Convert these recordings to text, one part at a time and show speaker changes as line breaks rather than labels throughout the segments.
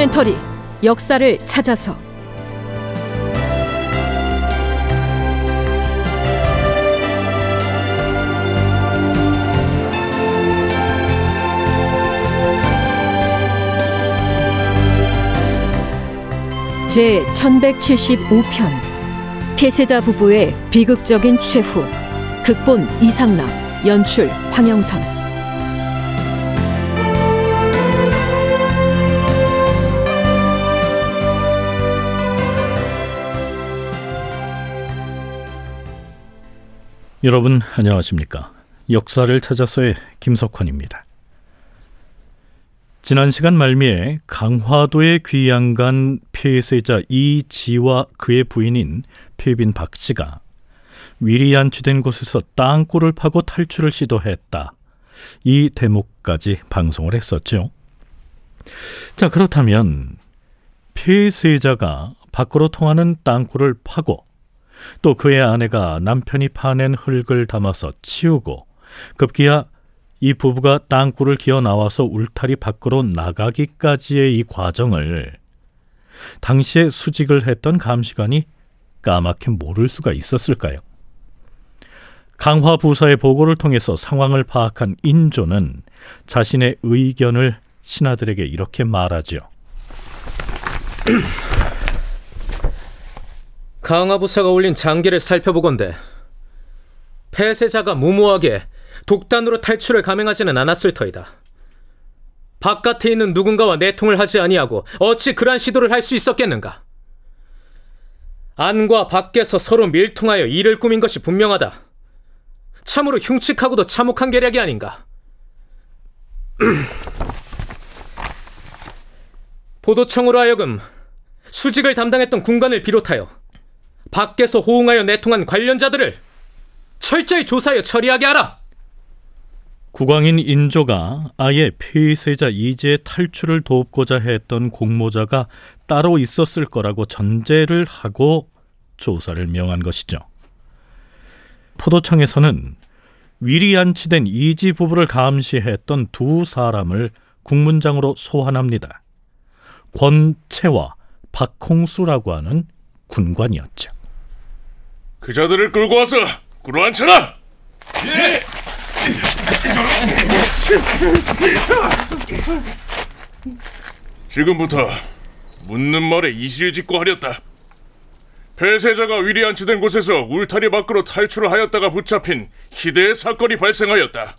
다큐멘터리 역사를 찾아서. 제 1175편 폐세자 부부의 비극적인 최후 극본 이상락 연출 황영선
여러분 안녕하십니까? 역사를 찾아서의 김석환입니다. 지난 시간 말미에 강화도에 귀양간 폐세자 이지와 그의 부인인 폐빈 박 씨가 위리 안치된 곳에서 땅굴을 파고 탈출을 시도했다. 이 대목까지 방송을 했었죠. 자, 그렇다면 폐세자가 밖으로 통하는 땅굴을 파고 또 그의 아내가 남편이 파낸 흙을 담아서 치우고 급기야 이 부부가 땅굴을 기어 나와서 울타리 밖으로 나가기까지의 이 과정을 당시에 수직을 했던 감시관이 까맣게 모를 수가 있었을까요? 강화 부사의 보고를 통해서 상황을 파악한 인조는 자신의 의견을 신하들에게 이렇게 말하죠.
강화부사가 올린 장계를 살펴보건대 폐쇄자가 무모하게 독단으로 탈출을 감행하지는 않았을 터이다. 바깥에 있는 누군가와 내통을 하지 아니하고 어찌 그러한 시도를 할 수 있었겠는가? 안과 밖에서 서로 밀통하여 일을 꾸민 것이 분명하다. 참으로 흉측하고도 참혹한 계략이 아닌가? 보도청으로 하여금 수직을 담당했던 군관을 비롯하여 밖에서 호응하여 내통한 관련자들을 철저히 조사하여 처리하게 하라.
국왕인 인조가 아예 폐세자 이지의 탈출을 돕고자 했던 공모자가 따로 있었을 거라고 전제를 하고 조사를 명한 것이죠. 포도청에서는 위리 안치된 이지 부부를 감시했던 두 사람을 국문장으로 소환합니다. 권채와 박홍수라고 하는 군관이었죠.
그자들을 끌고 와서 끌어안쳐라! 예! 지금부터 묻는 말에 짓고 하렸다. 폐쇄자가 위리 안치된 곳에서 울타리 밖으로 탈출을 하였다가 붙잡힌 희대의 사건이 발생하였다.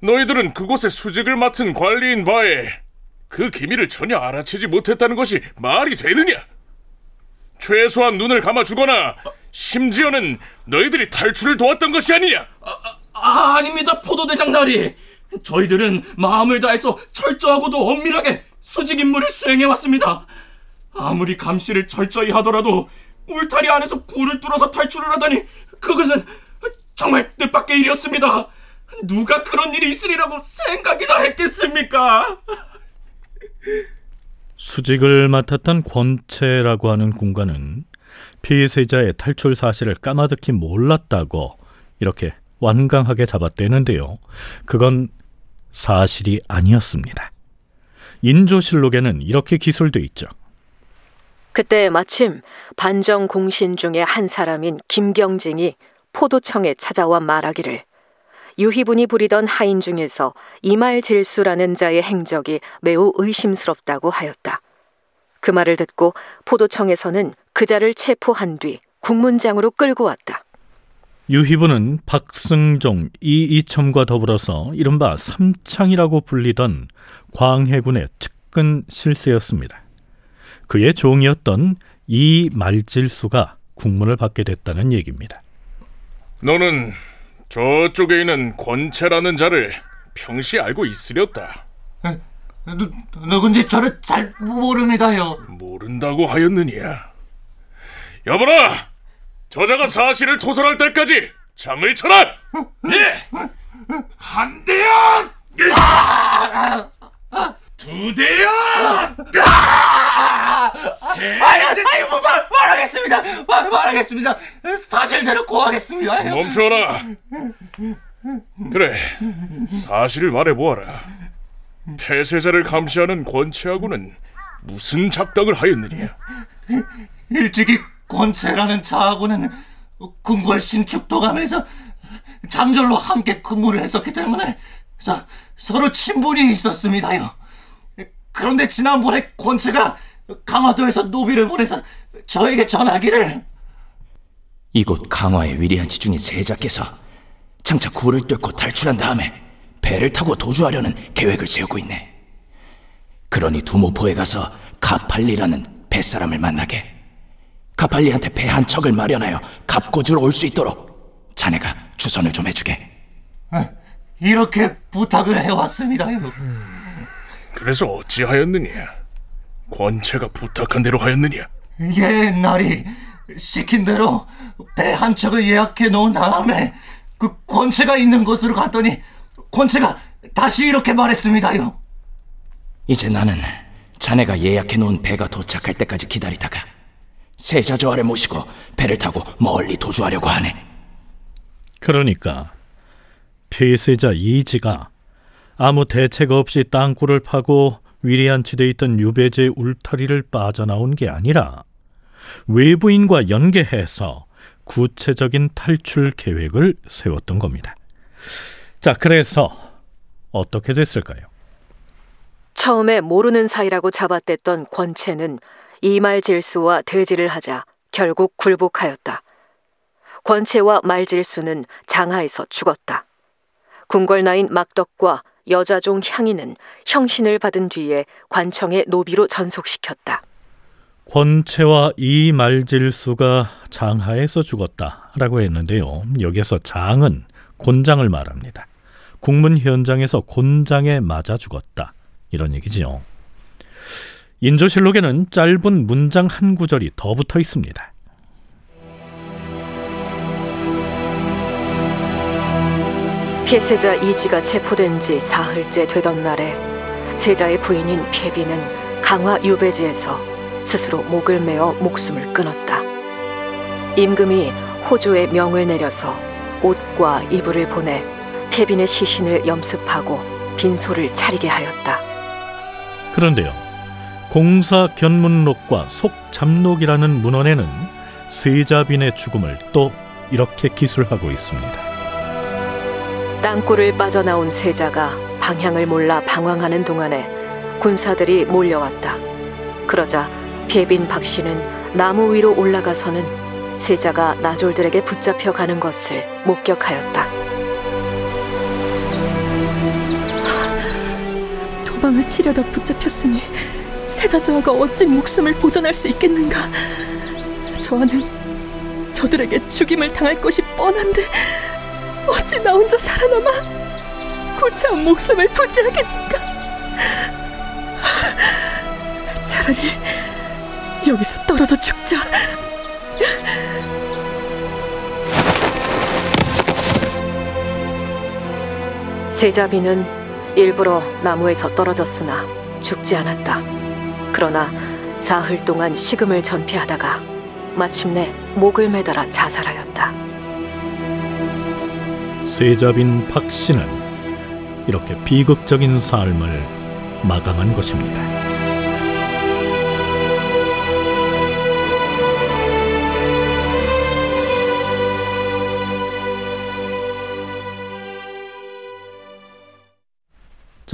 너희들은 그곳의 수직을 맡은 관리인 바에 그 기밀을 전혀 알아채지 못했다는 것이 말이 되느냐? 최소한 눈을 감아주거나 심지어는 너희들이 탈출을 도왔던 것이 아니냐?
아, 아, 아 닙니다, 포도대장 나리. 저희들은 마음을 다해서 철저하고도 엄밀하게 수직 임무를 수행해 왔습니다. 아무리 감시를 철저히 하더라도 울타리 안에서 굴을 뚫어서 탈출을 하다니 그것은 정말 뜻밖의 일이었습니다. 누가 그런 일이 있으리라고 생각이나 했겠습니까?
수직을 맡았던 권채라고 하는 군관은 피해자의 탈출 사실을 까마득히 몰랐다고 이렇게 완강하게 잡아떼는데요. 그건 사실이 아니었습니다. 인조실록에는 이렇게 기술돼 있죠.
그때 마침 반정 공신 중에 한 사람인 김경진이 포도청에 찾아와 말하기를 유희분이 부리던 하인 중에서 이말질수라는 자의 행적이 매우 의심스럽다고 하였다. 그 말을 듣고 포도청에서는 그 자를 체포한 뒤 국문장으로 끌고 왔다.
유희부는 박승종, 이이첨과 더불어서 이른바 삼창이라고 불리던 광해군의 측근 실세였습니다. 그의 종이었던 이말질수가 국문을 받게 됐다는 얘기입니다.
너는 저쪽에 있는 권채라는 자를 평시 알고 있으렸다.
누, 누군지 저를 잘 모릅니다요.
모른다고 하였느냐? 여보라! 저자가 사실을 토설할 때까지 장을 쳐라!
네! 한 대야! 두 대야!
세 아니, 아니, 뭐, 말, 말하겠습니다. 말, 말하겠습니다. 사실대로 고하겠습니다.
멈춰라. 그래, 사실을 말해보아라. 폐쇄자를 감시하는 권치하고는 무슨 작당을 하였느냐?
일찍이 권채라는 자하고는 궁궐 신축도감에서 장절로 함께 근무를 했었기 때문에 서, 서로 친분이 있었습니다요. 그런데 지난번에 권채가 강화도에서 노비를 보내서 저에게 전하기를
이곳 강화의 위리한 지중인 세자께서 장차 굴을 뚫고 탈출한 다음에 배를 타고 도주하려는 계획을 세우고 있네. 그러니 두모포에 가서 가팔리라는 뱃사람을 만나게. 가팔리한테 배 한 척을 마련하여 갑고주로 올 수 있도록 자네가 주선을 좀 해주게.
이렇게 부탁을 해왔습니다요.
그래서 어찌하였느냐? 권채가 부탁한 대로 하였느냐?
옛날이 시킨 대로 배 한 척을 예약해 놓은 다음에 그 권채가 있는 곳으로 갔더니 권채가 다시 이렇게 말했습니다요.
이제 나는 자네가 예약해 놓은 배가 도착할 때까지 기다리다가 세자 저하를 모시고 배를 타고 멀리 도주하려고 하네.
그러니까 폐세자 이지가 아무 대책 없이 땅굴을 파고 위리안치돼 있던 유배지의 울타리를 빠져나온 게 아니라 외부인과 연계해서 구체적인 탈출 계획을 세웠던 겁니다. 자, 그래서 어떻게 됐을까요?
처음에 모르는 사이라고 잡아댔던 권채는 이말질수와 대지를 하자 결국 굴복하였다. 권채와 말질수는 장하에서 죽었다. 궁궐나인 막덕과 여자종 향인은 형신을 받은 뒤에 관청의 노비로 전속시켰다.
권채와 이말질수가 장하에서 죽었다라고 했는데요. 여기서 장은 곤장을 말합니다. 국문 현장에서 곤장에 맞아 죽었다. 이런 얘기지요. 인조실록에는 짧은 문장 한 구절이 더 붙어 있습니다.
폐세자 이지가 체포된 지 사흘째 되던 날에 세자의 부인인 폐비는 강화 유배지에서 스스로 목을 메어 목숨을 끊었다. 임금이 호조에 명을 내려서 옷과 이불을 보내 폐빈의 시신을 염습하고 빈소를 차리게 하였다.
그런데요. 공사 견문록과 속잡록이라는 문헌에는 세자빈의 죽음을 또 이렇게 기술하고 있습니다.
땅굴을 빠져나온 세자가 방향을 몰라 방황하는 동안에 군사들이 몰려왔다. 그러자 폐빈 박 씨는 나무 위로 올라가서는 세자가 나졸들에게 붙잡혀 가는 것을 목격하였다.
도망을 치려다 붙잡혔으니 세자 저하가 어찌 목숨을 보존할 수 있겠는가? 저하는 저들에게 죽임을 당할 것이 뻔한데 어찌 나 혼자 살아남아 고참 목숨을 부지하겠는가? 차라리 여기서 떨어져 죽자.
세자비는 일부러 나무에서 떨어졌으나 죽지 않았다. 그러나 사흘 동안 식음을 전폐하다가 마침내 목을 매달아 자살하였다.
세자빈 박씨는 이렇게 비극적인 삶을 마감한 것입니다.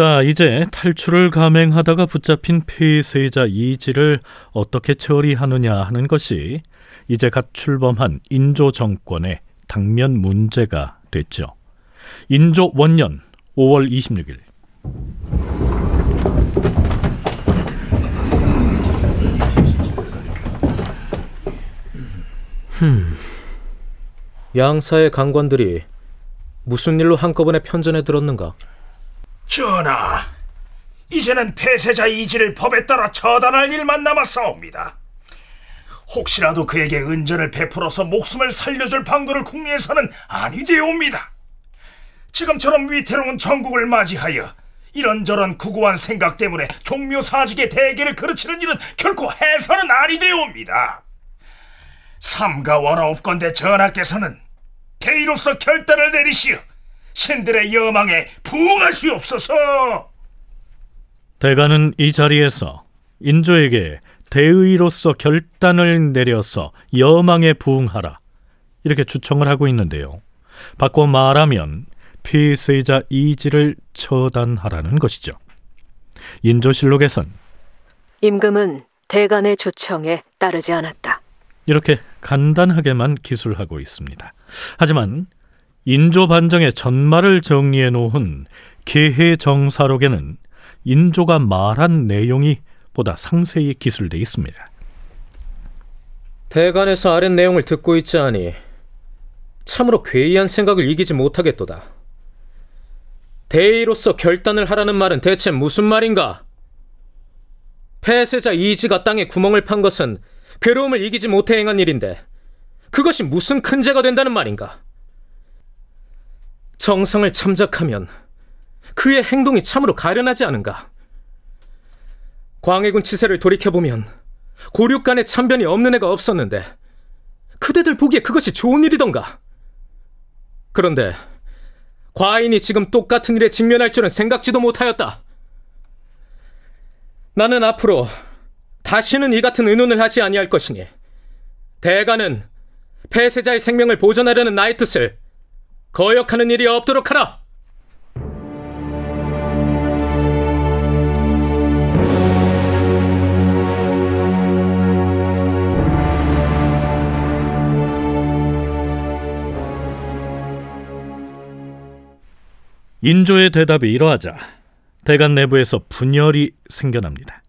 자, 이제 탈출을 감행하다가 붙잡힌 폐세자 이지를 어떻게 처리하느냐 하는 것이 이제 갓 출범한 인조 정권의 당면 문제가 됐죠. 인조 원년 5월 26일
양사의 강관들이 무슨 일로 한꺼번에 편전에 들었는가?
전하, 이제는 폐세자 이지를 법에 따라 처단할 일만 남았사옵니다. 혹시라도 그에게 은전을 베풀어서 목숨을 살려줄 방도를 국내에서는 아니되옵니다. 지금처럼 위태로운 전국을 맞이하여 이런저런 구구한 생각 때문에 종묘 사직의 대계를 그르치는 일은 결코 해서는 아니되옵니다. 삼가 원하옵건대 전하께서는 대의로서 결단을 내리시어 신들의 여망에 부응하시옵소서.
대가는 이 자리에서 인조에게 대의로서 결단을 내려서 여망에 부응하라 이렇게 주청을 하고 있는데요. 바꿔 말하면 피해자 이지를 처단하라는 것이죠. 인조실록에선
임금은 대간의 주청에 따르지 않았다.
이렇게 간단하게만 기술하고 있습니다. 하지만 인조 반정의 전말을 정리해 놓은 개해정사록에는 인조가 말한 내용이 보다 상세히 기술돼 있습니다.
대간에서 아랫 내용을 듣고 있지 않니 참으로 괴이한 생각을 이기지 못하겠도다. 대의로서 결단을 하라는 말은 대체 무슨 말인가? 폐세자 이지가 땅에 구멍을 판 것은 괴로움을 이기지 못해 행한 일인데 그것이 무슨 큰 죄가 된다는 말인가? 정성을 참작하면 그의 행동이 참으로 가련하지 않은가? 광해군 치세를 돌이켜보면 고륙간에 참변이 없는 애가 없었는데 그대들 보기에 그것이 좋은 일이던가? 그런데 과인이 지금 똑같은 일에 직면할 줄은 생각지도 못하였다. 나는 앞으로 다시는 이 같은 의논을 하지 아니할 것이니 대가는 폐세자의 생명을 보존하려는 나의 뜻을 거역하는 일이 없도록 하라.
인조의 대답이 이러하자 대간 내부에서 분열이 생겨납니다.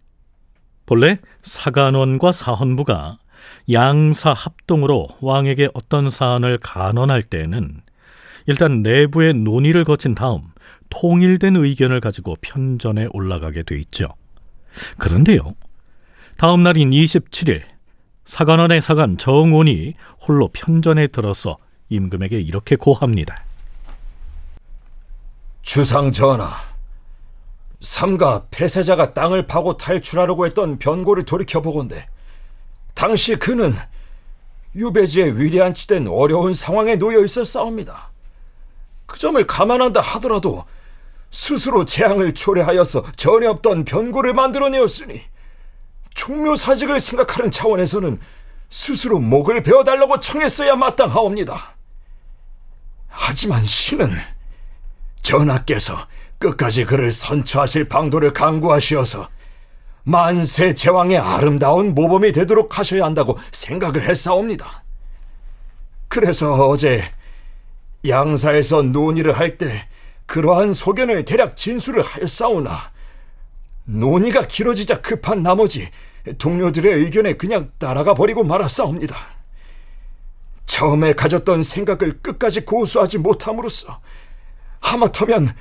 본래 사간원과 사헌부가 양사 합동으로 왕에게 어떤 사안을 간언할 때에는 일단 내부의 논의를 거친 다음 통일된 의견을 가지고 편전에 올라가게 돼 있죠. 그런데요. 다음 날인 27일 사간원의 사간 정온이 홀로 편전에 들어서 임금에게 이렇게 고합니다.
주상 전하, 삼가 폐세자가 땅을 파고 탈출하려고 했던 변고를 돌이켜 보건대 당시 그는 유배지에 위리안치된 어려운 상황에 놓여 있었사옵니다. 그 점을 감안한다 하더라도 스스로 재앙을 초래하여서 전에 없던 변고를 만들어내었으니 종묘사직을 생각하는 차원에서는 스스로 목을 베어달라고 청했어야 마땅하옵니다. 하지만 신은 전하께서 끝까지 그를 선처하실 방도를 강구하시어서 만세 제왕의 아름다운 모범이 되도록 하셔야 한다고 생각을 했사옵니다. 그래서 어제 양사에서 논의를 할 때 그러한 소견을 대략 진술을 하였사오나 논의가 길어지자 급한 나머지 동료들의 의견에 그냥 따라가 버리고 말았사옵니다. 처음에 가졌던 생각을 끝까지 고수하지 못함으로써 하마터면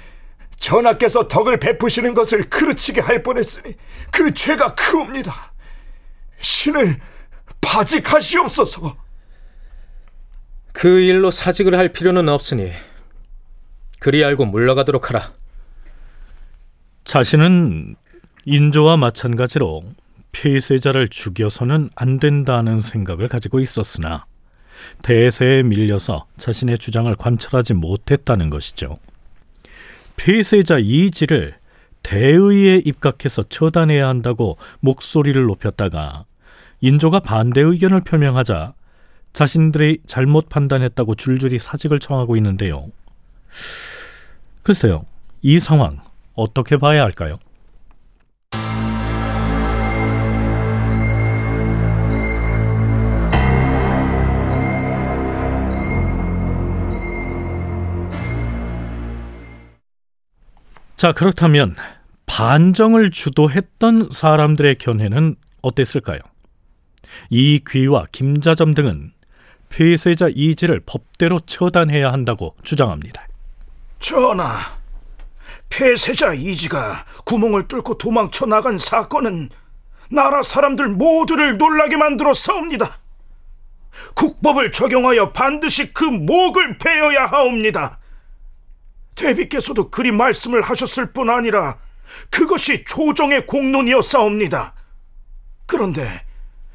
전하께서 덕을 베푸시는 것을 그르치게 할 뻔했으니 그 죄가 크옵니다. 신을 바직하시옵소서.
그 일로 사직을 할 필요는 없으니 그리 알고 물러가도록 하라.
자신은 인조와 마찬가지로 폐세자를 죽여서는 안 된다는 생각을 가지고 있었으나 대세에 밀려서 자신의 주장을 관철하지 못했다는 것이죠. 폐세자 이지를 대의에 입각해서 처단해야 한다고 목소리를 높였다가 인조가 반대 의견을 표명하자 자신들이 잘못 판단했다고 줄줄이 사직을 청하고 있는데요. 글쎄요, 이 상황 어떻게 봐야 할까요? 자, 그렇다면 반정을 주도했던 사람들의 견해는 어땠을까요? 이 귀와 김자점 등은 폐쇄자 이지를 법대로 처단해야 한다고 주장합니다.
전하, 폐쇄자 이지가 구멍을 뚫고 도망쳐 나간 사건은 나라 사람들 모두를 놀라게 만들어 싸웁니다. 국법을 적용하여 반드시 그 목을 베어야 하옵니다. 대비께서도 그리 말씀을 하셨을 뿐 아니라 그것이 조정의 공론이었사옵니다. 그런데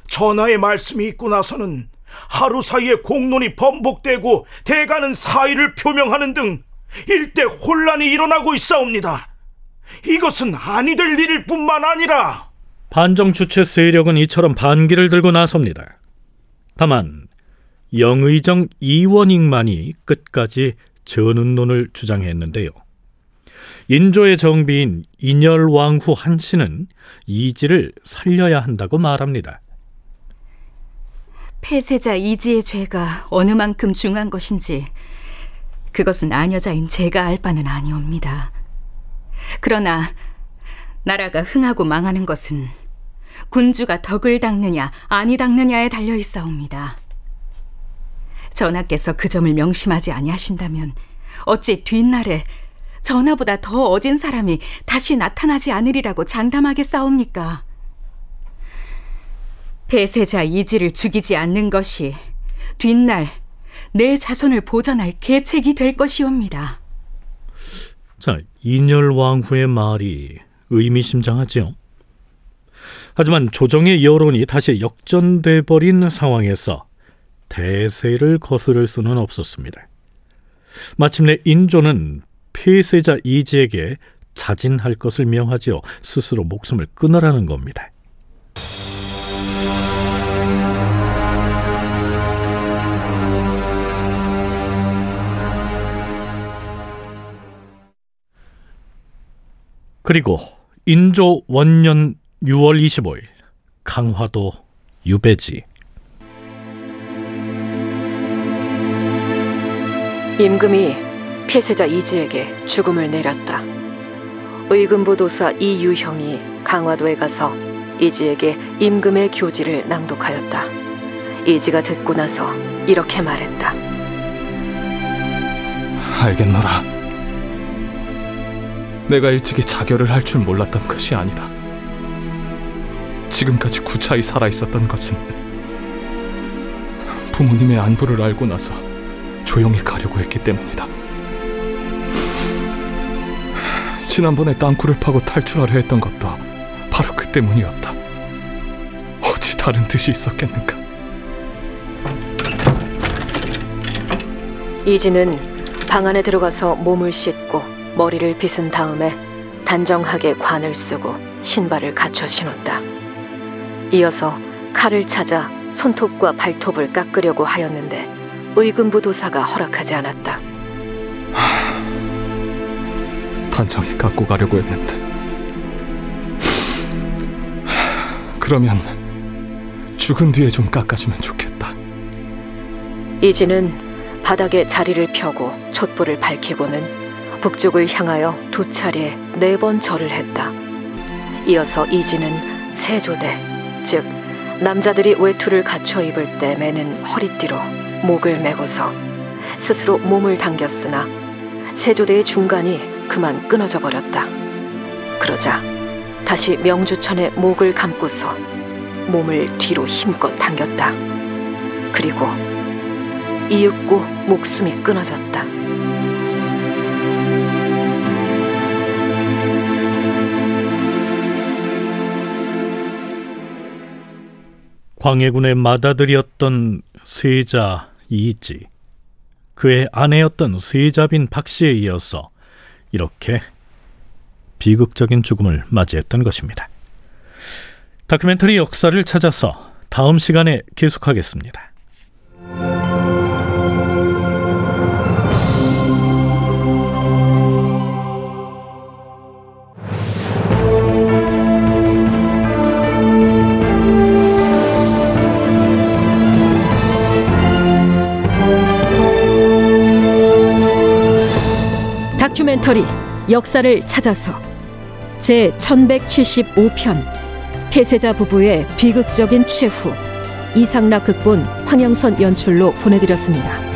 전하의 말씀이 있고 나서는 하루 사이에 공론이 번복되고 대가는 사의를 표명하는 등 일대 혼란이 일어나고 있사옵니다. 이것은 아니 될 일일 뿐만 아니라
반정 주체 세력은 이처럼 반기를 들고 나섭니다. 다만 영의정 이원익만이 끝까지 전운론을 주장했는데요. 인조의 정비인 인열왕후 한씨는 이지를 살려야 한다고 말합니다.
폐세자 이지의 죄가 어느 만큼 중한 것인지 그것은 아녀자인 제가 알 바는 아니옵니다. 그러나 나라가 흥하고 망하는 것은 군주가 덕을 닦느냐 아니 닦느냐에 달려 있사옵니다. 전하께서 그 점을 명심하지 아니하신다면 어찌 뒷날에 전하보다 더 어진 사람이 다시 나타나지 않으리라고 장담하게 싸웁니까? 폐세자 이지를 죽이지 않는 것이 뒷날 내 자손을 보전할 계책이 될 것이옵니다.
자, 인열 왕후의 말이 의미심장하지요. 하지만 조정의 여론이 다시 역전돼 버린 상황에서 대세를 거스를 수는 없었습니다. 마침내 인조는 폐세자 이지에게 자진할 것을 명하지요. 스스로 목숨을 끊으라는 겁니다. 그리고 인조 원년 6월 25일 강화도 유배지
임금이 폐세자 이지에게 죽음을 내렸다. 의금부도사 이유형이 강화도에 가서 이지에게 임금의 교지를 낭독하였다. 이지가 듣고 나서 이렇게 말했다.
알겠노라. 내가 일찍이 자결을 할 줄 몰랐던 것이 아니다. 지금까지 구차히 살아 있었던 것은 부모님의 안부를 알고 나서 조용히 가려고 했기 때문이다. 지난번에 땅굴을 파고 탈출하려 했던 것도 바로 그 때문이었다. 어찌 다른 뜻이 있었겠는가?
이지는 방 안에 들어가서 몸을 씻고 머리를 빗은 다음에 단정하게 관을 쓰고 신발을 갖춰 신었다. 이어서 칼을 찾아 손톱과 발톱을 깎으려고 하였는데 의금부 도사가 허락하지 않았다.
단정히 깎고 가려고 했는데 그러면 죽은 뒤에 좀 깎아주면 좋겠다.
이지는 바닥에 자리를 펴고 촛불을 밝히고는 북쪽을 향하여 두 차례 네 번 절을 했다. 이어서 이지는 세조대, 즉 남자들이 외투를 갖춰 입을 때 매는 허리띠로 목을 메고서 스스로 몸을 당겼으나 세조대의 중간이 그만 끊어져 버렸다. 그러자 다시 명주천의 목을 감고서 몸을 뒤로 힘껏 당겼다. 그리고 이윽고 목숨이 끊어졌다.
광해군의 맏아들이었던 세자 이지, 그의 아내였던 세자빈 박씨에 이어서 이렇게 비극적인 죽음을 맞이했던 것입니다. 다큐멘터리 역사를 찾아서 다음 시간에 계속하겠습니다.
다큐멘터리 역사를 찾아서 제 1175편 폐세자 부부의 비극적인 최후 이상락 극본 황영선 연출로 보내드렸습니다.